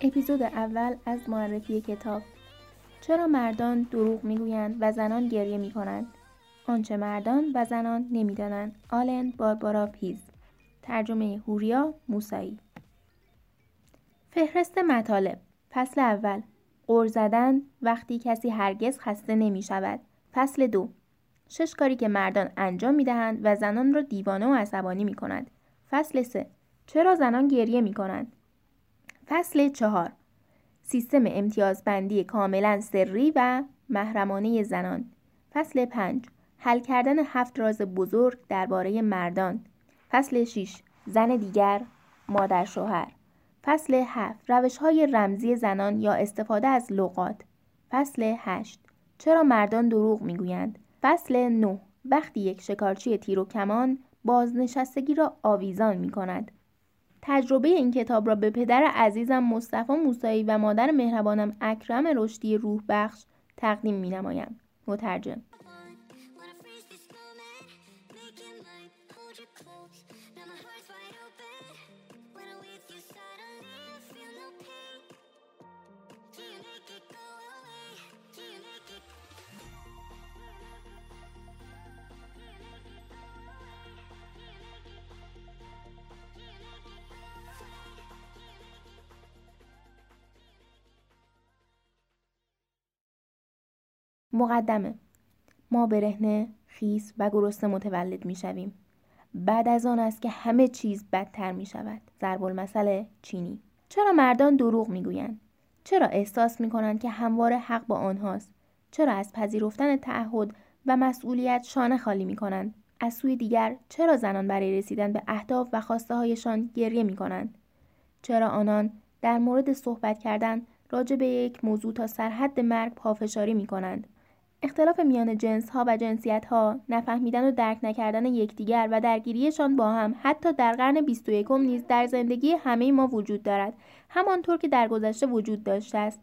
اپیزود اول از معرفی کتاب. چرا مردان دروغ می‌گویند و زنان گریه می‌کنند؟ آنچه مردان و زنان نمی‌دانند. آلن باربارا پیز. ترجمه هوریا موسایی فهرست مطالب. فصل اول. قر زدن. وقتی کسی هرگز خسته نمی شود فصل دو. شش کاری که مردان انجام می دهند و زنان را دیوانه و عصبانی می کنند فصل سه. چرا زنان گریه می کنند فصل چهار. سیستم امتیازبندی کاملا سری و محرمانه زنان. فصل پنج. حل کردن هفت راز بزرگ درباره مردان. فصل 6 زن دیگر مادر شوهر. فصل هفت روش های رمزی زنان یا استفاده از لغات. فصل هشت چرا مردان دروغ می‌گویند؟ فصل 9 وقتی یک شکارچی تیر و کمان بازنشستگی را آویزان می کند تجربه این کتاب را به پدر عزیزم مصطفی موسایی و مادر مهربانم اکرم رشدی روح بخش تقدیم می نمایم. مترجم مقدمه ما برهنه خیس و گرسنه متولد می شویم. بعد از آن است که همه چیز بدتر می شود. ضرب المثل چینی. چرا مردان دروغ می گویند؟ چرا احساس می کنند که همواره حق با آنهاست؟ چرا از پذیرفتن تعهد و مسئولیت شانه خالی می کنند؟ از سوی دیگر چرا زنان برای رسیدن به اهداف و خواسته هایشان گریه می کنند؟ چرا آنان در مورد صحبت کردن راجع به یک موضوع تا سرحد مرگ پافشاری می کنند؟ اختلاف میان جنس ها و جنسیت ها، نفهمیدن و درک نکردن یکدیگر و درگیریشان با هم حتی در قرن 21 نیز در زندگی همه ما وجود دارد همانطور که در گذشته وجود داشته است.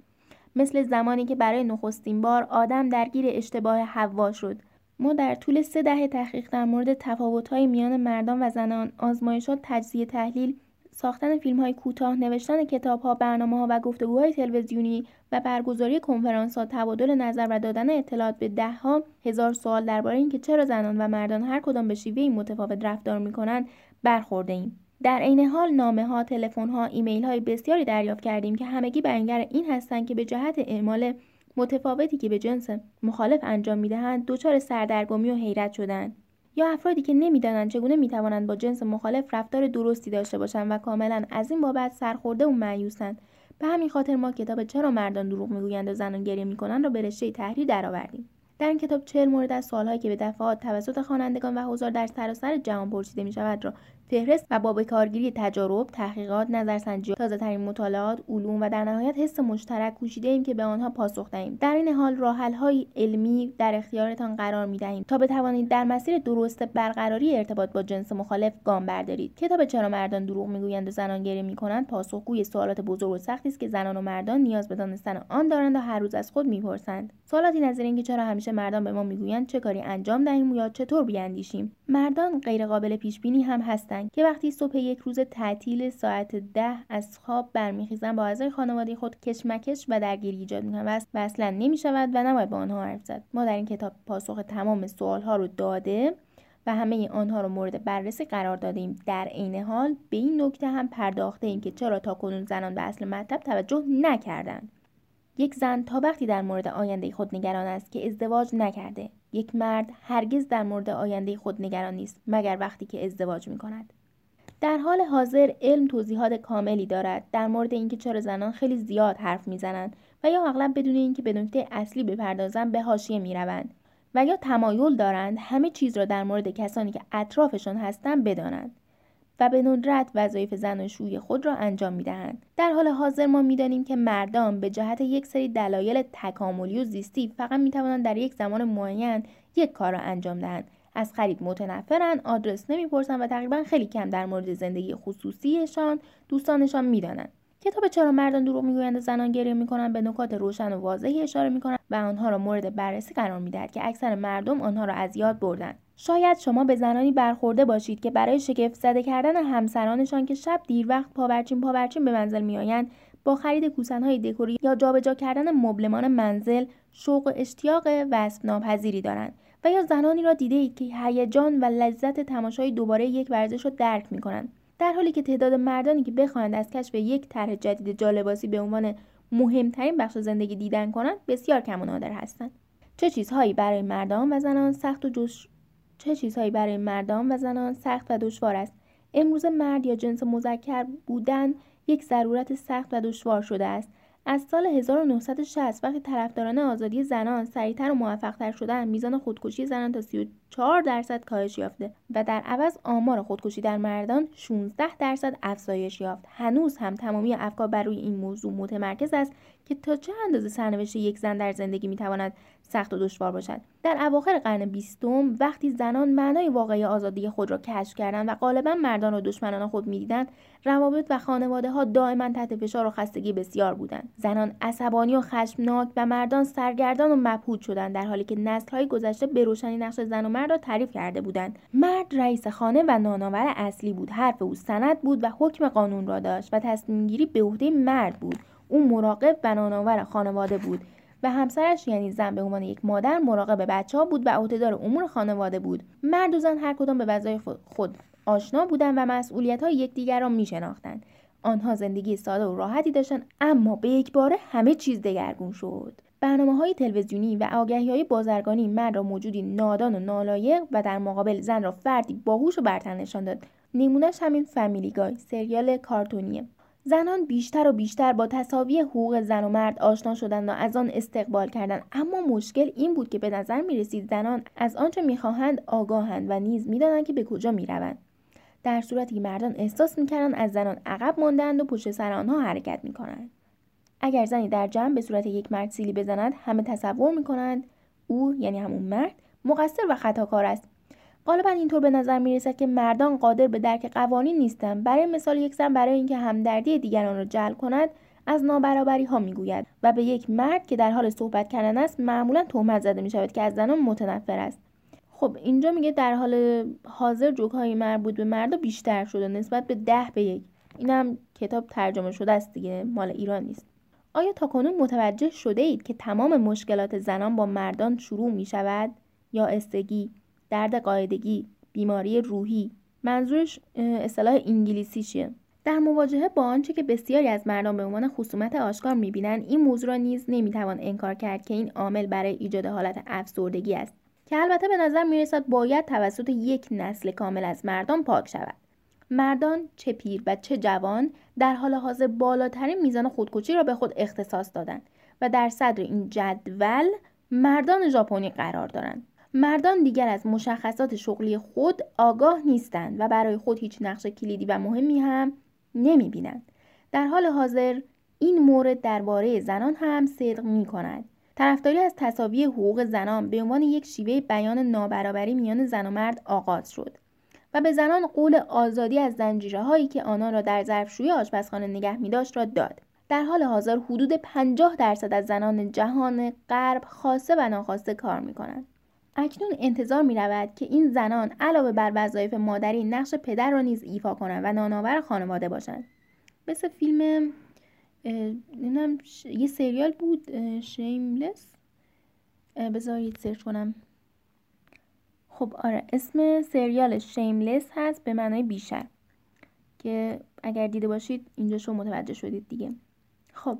مثل زمانی که برای نخستین بار آدم درگیر اشتباه حوا شد. ما در طول سه دهه تحقیق در مورد تفاوت‌های میان مردان و زنان آزمایشات تجزیه تحلیل ساختن فیلم های کوتاه، نوشتن کتاب ها، برنامه ها و گفتگوهای تلویزیونی و برگزاری کنفرانس ها، تبادل نظر و دادن اطلاعات به ده ها هزار سوال درباره اینکه چرا زنان و مردان هر کدام به شیوه متفاوت رفتار می کنند برخورده ایم. در عین حال نامه ها، تلفن ها، ایمیل های بسیاری دریافت کردیم که همگی بیانگر این هستند که به جهت اعمال متفاوتی که به جنس مخالف انجام می‌دهند دچار سردرگمی و حیرت شدند یا افرادی که نمی‌دانند چگونه می‌توانند با جنس مخالف رفتار درستی داشته باشند و کاملا از این بابت سرخورده و معیوسند به همین خاطر ما کتاب چرا مردان دروغ می‌گویند و زنان گریه می‌کنند را به رشته تحریر درآوردیم. در این کتاب چهل مورد از سوالهایی که به دفعات توسط خوانندگان و حضار در سراسر جهان پرسیده می شود را فهرست و با کارگیری تجارب تحقیقات نظرسنجی تازه ترین مطالعات علوم و در نهایت حس مشترک کوشیده ایم که به آنها پاسخ دهیم. در این حال های علمی در اختیارتان قرار می دهیم تا بتوانید در مسیر درست برقراری ارتباط با جنس مخالف گام بردارید. کتاب چرا مردان دروغ می‌گویند و زنان گریه می‌کنند پاسخگوی سوالات بزرگ و سختی است که زنان و مردان نیاز به دانستن آن دارند و هر روز از خود می‌پرسند. سوالاتی نظیر اینکه چرا همیشه مردان به ما می‌گویند چه کاری انجام دهیم یا چطور بیاندیشیم؟ مردان غیرقابل پیش بینی هم هستند. که وقتی صبح یک روز تعطیل ساعت ده از خواب برمیخیزن با اعضای خانواده خود کشمکش و درگیری ایجاد می‌کنند و اصلا نمی‌شود و نباید با آنها حرف زد. ما در این کتاب پاسخ تمام سوالها رو داده و همه آنها رو مورد بررسی قرار دادیم. در عین حال به این نکته هم پرداخته ایم که چرا تا کنون زنان به اصل مطلب توجه نکردند. یک زن تا وقتی در مورد آینده خود نگران است که ازدواج نکرده. یک مرد هرگز در مورد آینده خود نگران نیست مگر وقتی که ازدواج می کند در حال حاضر علم توضیحات کاملی دارد. در مورد اینکه چرا زنان خیلی زیاد حرف می‌زنند و یا اغلب بدون اینکه به نکته اصلی بپردازند به حاشیه می‌روند و یا تمایل دارند همه چیز را در مورد کسانی که اطرافشان هستند بدانند. و به ندرت وظایف زناشویی خود را انجام می‌دهند. در حال حاضر ما می‌دانیم که مردان به جهت یک سری دلایل تکاملی و زیستی فقط می‌توانند در یک زمان معین یک کار را انجام دهند. از خرید متنفرن آدرس نمی‌پرسن و تقریبا خیلی کم در مورد زندگی خصوصیشان دوستانشان می‌دانند. کتاب چرا مردان دروغ می‌گویند و زنان گریه می‌کنند به نکات روشن و واضحی اشاره می‌کنند و آنها را مورد بررسی قرار می‌دهد که اکثر مردم آنها را از یاد بردند. شاید شما به زنانی برخورده باشید که برای شگفت زده کردن همسرانشان که شب دیر وقت پاورچین پاورچین به منزل میآیند با خرید کوسنهای دکوری یا جابجا کردن مبلمان منزل شوق و اشتیاق وصف ناپذیری دارند و یا زنانی را دیده اید که هیجان و لذت تماشای دوباره یک ورزش را درک می کنند در حالی که تعداد مردانی که بخواهند از کشف یک طرح جدید جالباسی به عنوان مهمترین بخش زندگی دیدن کنند بسیار کم و نادر هستند. چه چیزهایی برای مردان و زنان سخت و جش... چه چیزهایی برای مردان و زنان سخت و دشوار است؟ امروز مرد یا جنس مذکر بودن یک ضرورت سخت و دشوار شده است. از سال 1960 وقتی طرفداران آزادی زنان سریعتر و موفقتر شدن میزان خودکشی زنان تا 34 درصد کاهش یافته و در عوض آمار خودکشی در مردان 16 درصد افزایش یافت. هنوز هم تمامی افکار بر روی این موضوع متمرکز است که تا چه اندازه سرنوشت یک زن در زندگی می‌تواند سخت و دشوار باشد. در اواخر قرن بیستم وقتی زنان معنای واقعی آزادی خود را کشف کردند و غالبا مردان را دشمنان خود می‌دیدند روابط و خانواده ها دائما تحت فشار و خستگی بسیار بودند. زنان عصبانی و خشمناک و مردان سرگردان و مبهوت شدند در حالی که نسلهای گذشته به روشنی نقش زن و مرد را تعریف کرده بودند. مرد رئیس خانه و نانآور اصلی بود حرف او سند بود و حکم قانون را داشت و تصمیم گیری به عهده مرد بود. او مراقب و نانآور خانواده بود. و همسرش یعنی زن به عنوان یک مادر مراقب بچه ها بود و عهدهدار امور خانواده بود. مرد و زن هر کدام به وظایف خود آشنا بودند و مسئولیت های یکدیگر را می شناختند. آنها زندگی ساده و راحتی داشتند اما به یک باره همه چیز دگرگون شد. برنامه های تلویزیونی و آگهی های بازرگانی مرد را موجودی نادان و نالایق و در مقابل زن را فردی باهوش و برتر نشان داد. نمونهش همین فامیلی گای سریال کارتونیه. زنان بیشتر و بیشتر با تصاوی حقوق زن و مرد آشنا شدند و از آن استقبال کردند. اما مشکل این بود که به نظر می رسید زنان از آنچه می‌خواهند آگاهند و نیز می‌دانند که به کجا می‌روند. در صورتی که مردان احساس می‌کردند از زنان عقب ماندهاند و پشت سر آنها حرکت می‌کنند. اگر زنی در جمع به صورت یک مرد سیلی بزند همه تصور می‌کنند او یعنی همون مرد مقصر و خطاکار است. غالبا اینطور به نظر می رسد که مردان قادر به درک قوانین نیستند. برای مثال یک زن برای اینکه همدردی دیگران را جلب کند از نابرابری ها می‌گوید و به یک مرد که در حال صحبت کردن است معمولا تهمت زده می شود که از زنان متنفر است. خب اینجا میگه در حال حاضر جوک های مربوط به مردا بیشتر شده نسبت به ده به یک. اینم کتاب ترجمه شده است دیگه مال ایران نیست. آیا تا کنون متوجه شده اید که تمام مشکلات زنان با مردان شروع می شود یا استگی؟ درد قاعدگی بیماری روحی. منظورش اصطلاح انگلیسیشه در مواجهه با آنچه که بسیاری از مردم به عنوان خصومت آشکار می‌بینند این موضوع را نیز نمی‌توان انکار کرد که این عامل برای ایجاد حالت افسردگی است. که البته به نظر می‌رسد باید توسط یک نسل کامل از مردان پاک شود. مردان چه پیر و چه جوان در حال حاضر بالاترین میزان خودکشی را به خود اختصاص دادند و در صدر این جدول مردان ژاپنی قرار دارند. مردان دیگر از مشخصات شغلی خود آگاه نیستند و برای خود هیچ نقش کلیدی و مهمی هم نمی بینند. در حال حاضر این مورد درباره زنان هم صدق می کند. طرفداری از تصاوی حقوق زنان به عنوان یک شیوه بیان نابرابری میان زن و مرد آغاز شد و به زنان قول آزادی از زنجیره هایی که آنان را در ظرفشویی آشپزخانه نگه می داشت را داد. در حال حاضر حدود 50 درصد از زنان جهان غرب خاصه و ناخواسته کار می کنند. اکنون انتظار می رود که این زنان علاوه بر وظایف مادری نقش پدر را نیز ایفا کنند و نانآور خانواده باشند. مثل فیلم نمی‌دونم یه سریال بود شیملس بذارید سرچ کنم. خب آره اسم سریال شیملس هست به معنای بیشتر. که اگر دیده باشید اینجا شو متوجه شدید دیگه. خب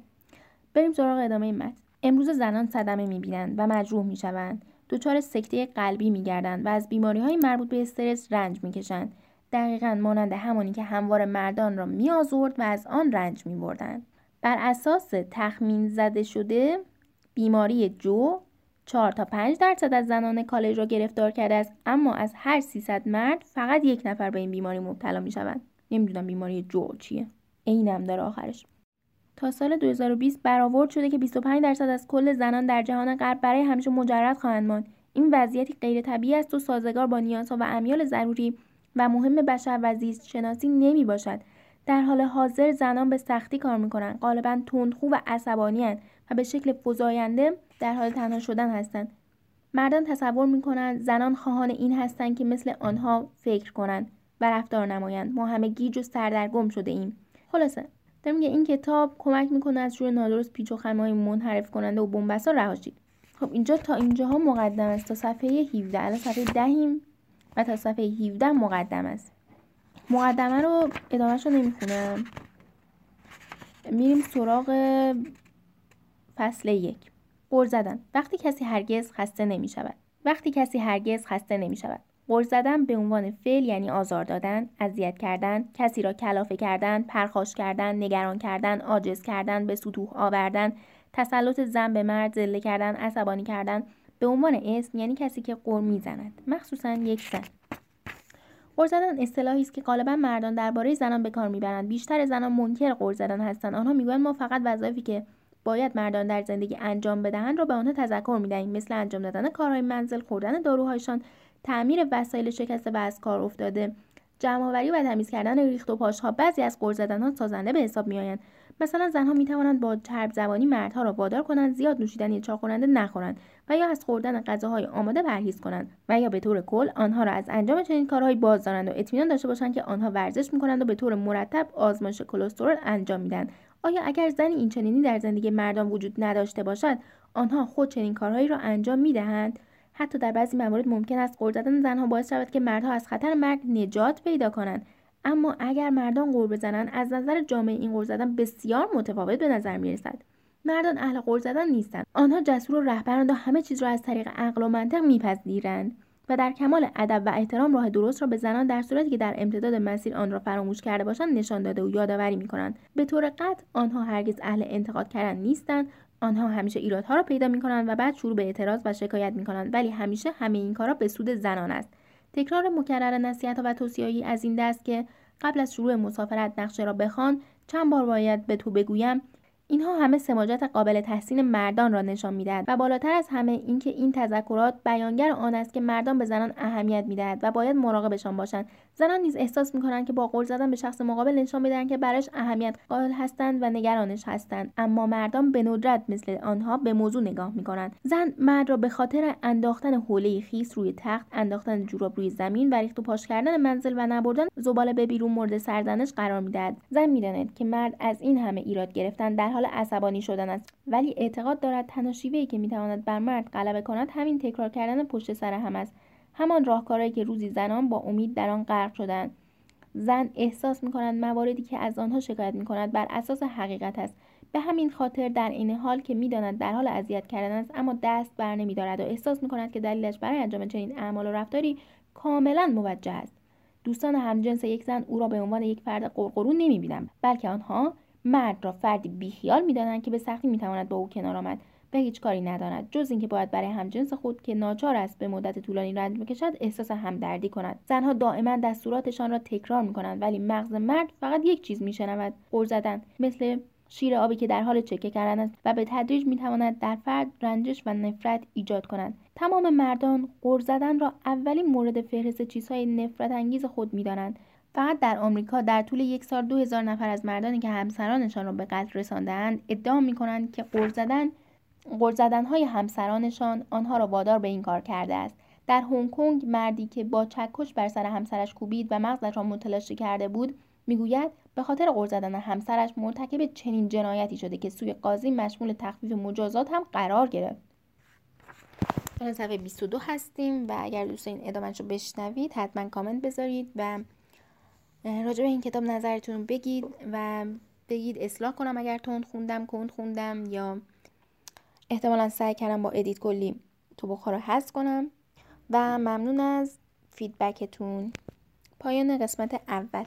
بریم سراغ ادامه متن. امروز زنان صدمه می‌بینند و مجروح می‌شوند. دچار سکته قلبی میگردند و از بیماری های مربوط به استرس رنج می‌کشند. دقیقا مانند همانی که هموار مردان را میآزرد و از آن رنج میبردند. بر اساس تخمین زده شده بیماری جو 4 تا 5 درصد از زنان کالج را گرفتار کرده است اما از هر 300 مرد فقط یک نفر به این بیماری مبتلا می شوند. نمی‌دونم بیماری جو چیه. عینم داره آخرش. تا سال 2020 برآورد شده که 25 درصد از کل زنان در جهان غرب برای همیشه مجرد خواهند ماند. این وضعیتی غیر طبیعی است و سازگار با نیازها و امیال ضروری و مهم بشر و زیست شناسی نمی باشد در حال حاضر زنان به سختی کار می‌کنند. غالبا تندخو و عصبانی و به شکل فزاینده در حال تنها شدن هستند. مردان تصور می‌کنند زنان خواهان این هستند که مثل آنها فکر کنند و رفتار نمایند. ما همه گیج و سردرگم شده ایم. خلاصه در میگه این کتاب کمک می‌کنه از شروع نادرست پیچ و های منحرف کننده و بنبسا رها شید. خب اینجا تا اینجاها مقدم است. تا صفحه 17 الان صفحه دهیم و تا صفحه 17 مقدم است. مقدمه رو ادامهش رو نمی‌خونم. میریم سراغ فصل یک. قرض زدن. وقتی کسی هرگز خسته نمی شود وقتی کسی هرگز خسته نمی شود قرض زدن به عنوان فعل یعنی آزار دادن، اذیت کردن، کسی را کلافه کردن، پرخاش کردن، نگران کردن، عاجز کردن، به سطوح آوردن، تسلط زن به مرد، ذله کردن، عصبانی کردن به عنوان اسم یعنی کسی که قر می‌زند. مخصوصا یک زن. قرض زدن اصطلاحی است که غالبا مردان درباره زنان به کار می‌برند. بیشتر زنان منکر قرض زدن هستند. آنها می‌گویند ما فقط وظایفی که باید مردان در زندگی انجام بدهند را به آنها تذکر می‌دهیم مثل انجام دادن کارهای منزل خوردن داروهایشان تعمیر وسایل شکسته و از کار افتاده. جمعآوری و تمیز کردن ریخت و پاشها بعضی از قرض زدنها سازنده به حساب میآیند. مثلا زنها می توانند با چرب زبانی مردها را وادار کنند زیاد نوشیدنی چاقوننده نخورند و یا از خوردن غذاهای آماده پرهیز کنند و یا به طور کل آنها را از انجام چنین کارهایی باز دارند و اطمینان داشته باشند که آنها ورزش می‌کنند و به طور مرتب آزمایش کلسترول انجام میدن آیا اگر زنی این چنینی در زندگی مردان وجود نداشته باشد آنها خود چنین کارهایی را انجام می‌دهند؟ حتی در بعضی موارد ممکن است قرض زدن زنها باعث شود که مردها از خطر مرگ نجات پیدا کنند. اما اگر مردان قور بزنند از نظر جامعه این قرض زدن بسیار متفاوت به نظر می رسد مردان اهل قرض زدن نیستند. آنها جسور و رهبرند و همه چیز را از طریق عقل و منطق میپذیرند و در کمال ادب و احترام راه درست را به زنان در صورتی که در امتداد مسیر آن را فراموش کرده باشند نشان داده و یادآوری می‌کنند. به طور قطع آنها هرگز اهل انتقاد کردن نیستند آنها همیشه ایرادها را پیدا می‌کنند و بعد شروع به اعتراض و شکایت می‌کنند ولی همیشه همه این کارها به سود زنان است. تکرار مکرر نصیحت و توصیه‌ای از این دست که قبل از شروع مسافرت نقشه را بخوان چند بار باید به تو بگویم اینها همه سماجت قابل تحسین مردان را نشان می‌دهد و بالاتر از همه اینکه این تذکرات بیانگر آن است که مردان به زنان اهمیت می‌دهد و باید مراقبشان باشند. زنان نیز احساس می‌کنند که با قول زدن به شخص مقابل نشان می‌دهند که برایش اهمیت قائل هستند و نگرانش هستند. اما مردان به ندرت مثل آنها به موضوع نگاه می‌کنند. زن مرد را به خاطر انداختن حوله خیس روی تخت انداختن جوراب روی زمین و ریخت و پاش کردن منزل و نبردن زباله به بیرون مورد سرزنش قرار می‌دهد. زن می‌داند که مرد از این همه ایراد گرفتن در حال عصبانی شدن است. ولی اعتقاد دارد تنها شیوهای که می‌تواند بر مرد غلبه کند همین تکرار کردن پشت سر هم است. همان راهکارهایی که روزی زنان با امید در آن غرق شدند. زن احساس می‌کند مواردی که از آنها شکایت می‌کند بر اساس حقیقت است. به همین خاطر در این حال که می‌داند در حال اذیت کردن است اما دست بر نمیدارد و احساس می‌کند که دلیلش برای انجام چنین اعمال و رفتاری کاملا موجه است. دوستان همجنس یک زن او را به عنوان یک فرد قرقرو نمی‌بینند بلکه آنها مرد را فردی بیخیال می‌دانند که به سختی می‌تواند با او کنار آمد. و هیچ کاری نداند جز اینکه باید برای همجنس خود که ناچار است به مدت طولانی رنج بکشد احساس همدردی کند. زنها دائما دستوراتشان را تکرار می‌کنند ولی مغز مرد فقط یک چیز میشنود غر زدن. مثل شیر آبی که در حال چکه کردن است و به تدریج می‌تواند در فرد رنجش و نفرت ایجاد کند. تمام مردان غر زدن را اولین مورد فهرست چیزهای نفرت انگیز خود می‌دانند. فقط در آمریکا در طول یک سال دو هزار نفر از مردانی که همسرانشان را به قتل رساندهاند ادعا می کنند که قرض زدن های همسرانشان آنها را وادار به این کار کرده است. در هنگ کنگ مردی که با چکش بر سر همسرش کوبید و مغزش را متلاشی کرده بود می‌گوید به خاطر قرض زدن همسرش مرتکب چنین جنایتی شده که سوی قاضی مشمول تخفیف مجازات هم قرار گرفت. الان صفحه 22 هستیم و اگر دوست این ادامهش رو بشنوید حتما کامنت بذارید و راجع به این کتاب نظرتون بگید و بگید اصلاح کنم اگر تند خوندم کند خوندم یا احتمالا سعی کردم با edit کلی تو رو حذف کنم و ممنون از feedback تون. پایان قسمت اول.